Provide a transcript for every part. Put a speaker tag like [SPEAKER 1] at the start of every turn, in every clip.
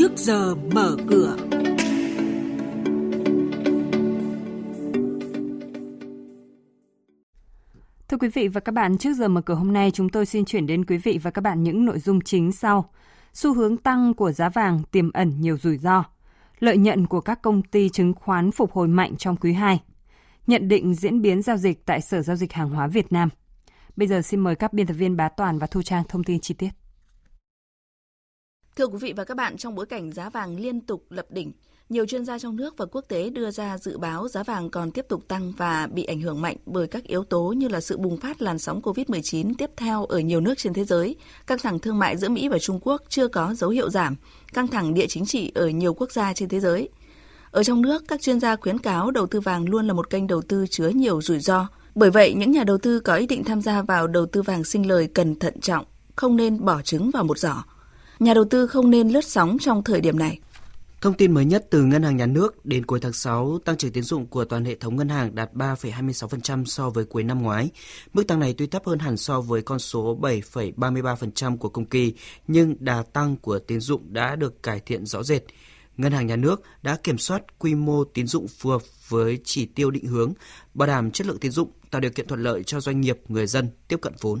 [SPEAKER 1] trước giờ mở cửa.
[SPEAKER 2] Thưa quý vị và các bạn, trước giờ mở cửa hôm nay chúng tôi xin chuyển đến quý vị và các bạn những nội dung chính sau. Xu hướng tăng của giá vàng tiềm ẩn nhiều rủi ro. Lợi nhuận của các công ty chứng khoán phục hồi mạnh trong quý 2. Nhận định diễn biến giao dịch tại Sở Giao dịch Hàng hóa Việt Nam. Bây giờ xin mời các biên tập viên Bá Toàn và Thu Trang thông tin chi tiết.
[SPEAKER 3] Thưa quý vị và các bạn, trong bối cảnh giá vàng liên tục lập đỉnh, nhiều chuyên gia trong nước và quốc tế đưa ra dự báo giá vàng còn tiếp tục tăng và bị ảnh hưởng mạnh bởi các yếu tố như là sự bùng phát làn sóng COVID-19 tiếp theo ở nhiều nước trên thế giới, căng thẳng thương mại giữa Mỹ và Trung Quốc chưa có dấu hiệu giảm, căng thẳng địa chính trị ở nhiều quốc gia trên thế giới. Ở trong nước, các chuyên gia khuyến cáo đầu tư vàng luôn là một kênh đầu tư chứa nhiều rủi ro. Bởi vậy, những nhà đầu tư có ý định tham gia vào đầu tư vàng sinh lời cần thận trọng, không nên bỏ trứng vào một giỏ. Nhà đầu tư không nên lướt sóng trong thời điểm này.
[SPEAKER 4] Thông tin mới nhất từ Ngân hàng Nhà nước đến cuối tháng 6, tăng trưởng tiến dụng của toàn hệ thống ngân hàng đạt 3,26% so với cuối năm ngoái. Mức tăng này tuy thấp hơn hẳn so với con số 7,33% của cùng kỳ, nhưng đà tăng của tiến dụng đã được cải thiện rõ rệt. Ngân hàng Nhà nước đã kiểm soát quy mô tín dụng phù hợp với chỉ tiêu định hướng, bảo đảm chất lượng tín dụng, tạo điều kiện thuận lợi cho doanh nghiệp, người dân tiếp cận vốn.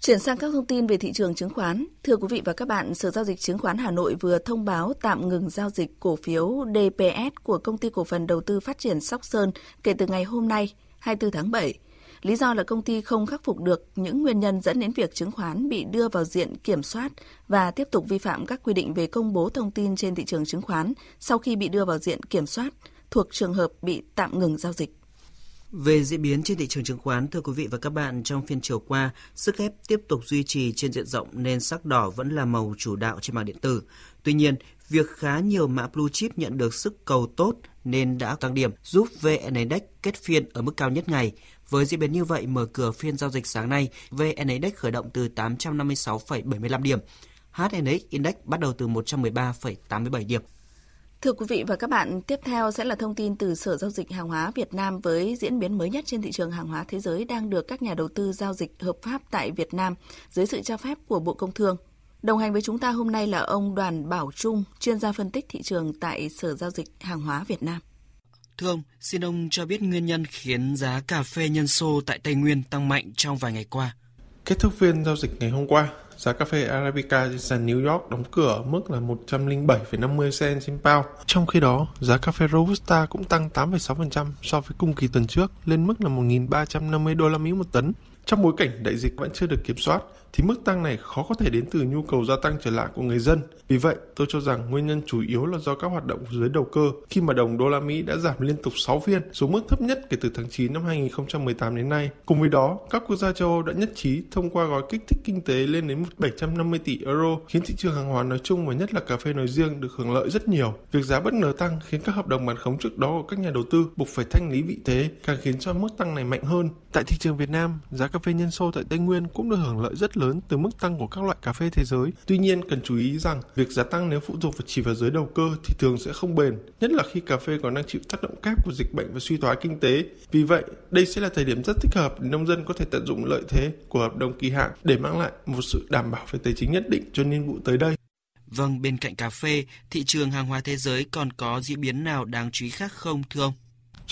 [SPEAKER 3] Chuyển sang các thông tin về thị trường chứng khoán. Thưa quý vị và các bạn, Sở Giao dịch Chứng khoán Hà Nội vừa thông báo tạm ngừng giao dịch cổ phiếu DPS của Công ty Cổ phần Đầu tư Phát triển Sóc Sơn kể từ ngày hôm nay, 24 tháng 7. Lý do là công ty không khắc phục được những nguyên nhân dẫn đến việc chứng khoán bị đưa vào diện kiểm soát và tiếp tục vi phạm các quy định về công bố thông tin trên thị trường chứng khoán sau khi bị đưa vào diện kiểm soát, thuộc trường hợp bị tạm ngừng giao dịch.
[SPEAKER 4] Về diễn biến trên thị trường chứng khoán, thưa quý vị và các bạn, trong phiên chiều qua, sức ép tiếp tục duy trì trên diện rộng nên sắc đỏ vẫn là màu chủ đạo trên mạng điện tử. Tuy nhiên, việc khá nhiều mã blue chip nhận được sức cầu tốt nên đã tăng điểm, giúp VN Index kết phiên ở mức cao nhất ngày. Với diễn biến như vậy, mở cửa phiên giao dịch sáng nay, VN Index khởi động từ 856,75 điểm. HNX Index bắt đầu từ 113,87 điểm.
[SPEAKER 3] Thưa quý vị và các bạn, tiếp theo sẽ là thông tin từ Sở Giao dịch Hàng hóa Việt Nam với diễn biến mới nhất trên thị trường hàng hóa thế giới đang được các nhà đầu tư giao dịch hợp pháp tại Việt Nam dưới sự cho phép của Bộ Công Thương. Đồng hành với chúng ta hôm nay là ông Đoàn Bảo Trung, chuyên gia phân tích thị trường tại Sở Giao dịch Hàng hóa Việt Nam.
[SPEAKER 4] Thưa ông, xin ông cho biết nguyên nhân khiến giá cà phê nhân sô tại Tây Nguyên tăng mạnh trong vài ngày qua.
[SPEAKER 5] Kết thúc phiên giao dịch ngày hôm qua, giá cà phê Arabica trên sàn New York đóng cửa ở mức là 107,50 cent trên pound. Trong khi đó, giá cà phê Robusta cũng tăng 8,6% so với cùng kỳ tuần trước, lên mức là 1.350 đô la Mỹ một tấn. Trong bối cảnh đại dịch vẫn chưa được kiểm soát, thì mức tăng này khó có thể đến từ nhu cầu gia tăng trở lại của người dân. Vì vậy, tôi cho rằng nguyên nhân chủ yếu là do các hoạt động dưới đầu cơ khi mà đồng đô la Mỹ đã giảm liên tục 6 phiên, xuống mức thấp nhất kể từ tháng 9 năm 2018 đến nay. Cùng với đó, các quốc gia châu Âu đã nhất trí thông qua gói kích thích kinh tế lên đến 750 tỷ euro, khiến thị trường hàng hóa nói chung và nhất là cà phê nói riêng được hưởng lợi rất nhiều. Việc giá bất ngờ tăng khiến các hợp đồng bán khống trước đó của các nhà đầu tư buộc phải thanh lý vị thế, càng khiến cho mức tăng này mạnh hơn. Tại thị trường Việt Nam, giá cà phê nhân sô tại Tây Nguyên cũng được hưởng lợi rất lớn từ mức tăng của các loại cà phê thế giới. Tuy nhiên, cần chú ý rằng việc giá tăng nếu phụ thuộc vào chỉ vào giới đầu cơ thì thường sẽ không bền, nhất là khi cà phê còn đang chịu tác động kép của dịch bệnh và suy thoái kinh tế. Vì vậy, đây sẽ là thời điểm rất thích hợp để nông dân có thể tận dụng lợi thế của hợp đồng kỳ hạn để mang lại một sự đảm bảo về tài chính nhất định cho niên vụ tới đây.
[SPEAKER 4] Vâng, bên cạnh cà phê, thị trường hàng hóa thế giới còn có diễn biến nào đáng chú ý khác không thưa ông?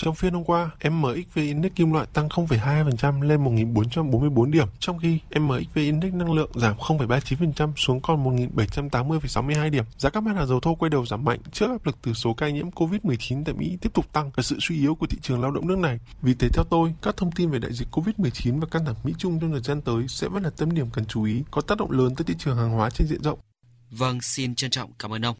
[SPEAKER 5] Trong phiên hôm qua, MXV Index kim loại tăng 0,2% lên 1.444 điểm, trong khi MXV Index năng lượng giảm 0,39% xuống còn 1.780,62 điểm. Giá các mặt hàng dầu thô quay đầu giảm mạnh trước áp lực từ số ca nhiễm COVID-19 tại Mỹ tiếp tục tăng và sự suy yếu của thị trường lao động nước này. Vì thế theo tôi, các thông tin về đại dịch COVID-19 và căng thẳng Mỹ Trung trong thời gian tới sẽ vẫn là tâm điểm cần chú ý, có tác động lớn tới thị trường hàng hóa trên diện rộng.
[SPEAKER 4] Vâng, xin trân trọng cảm ơn ông.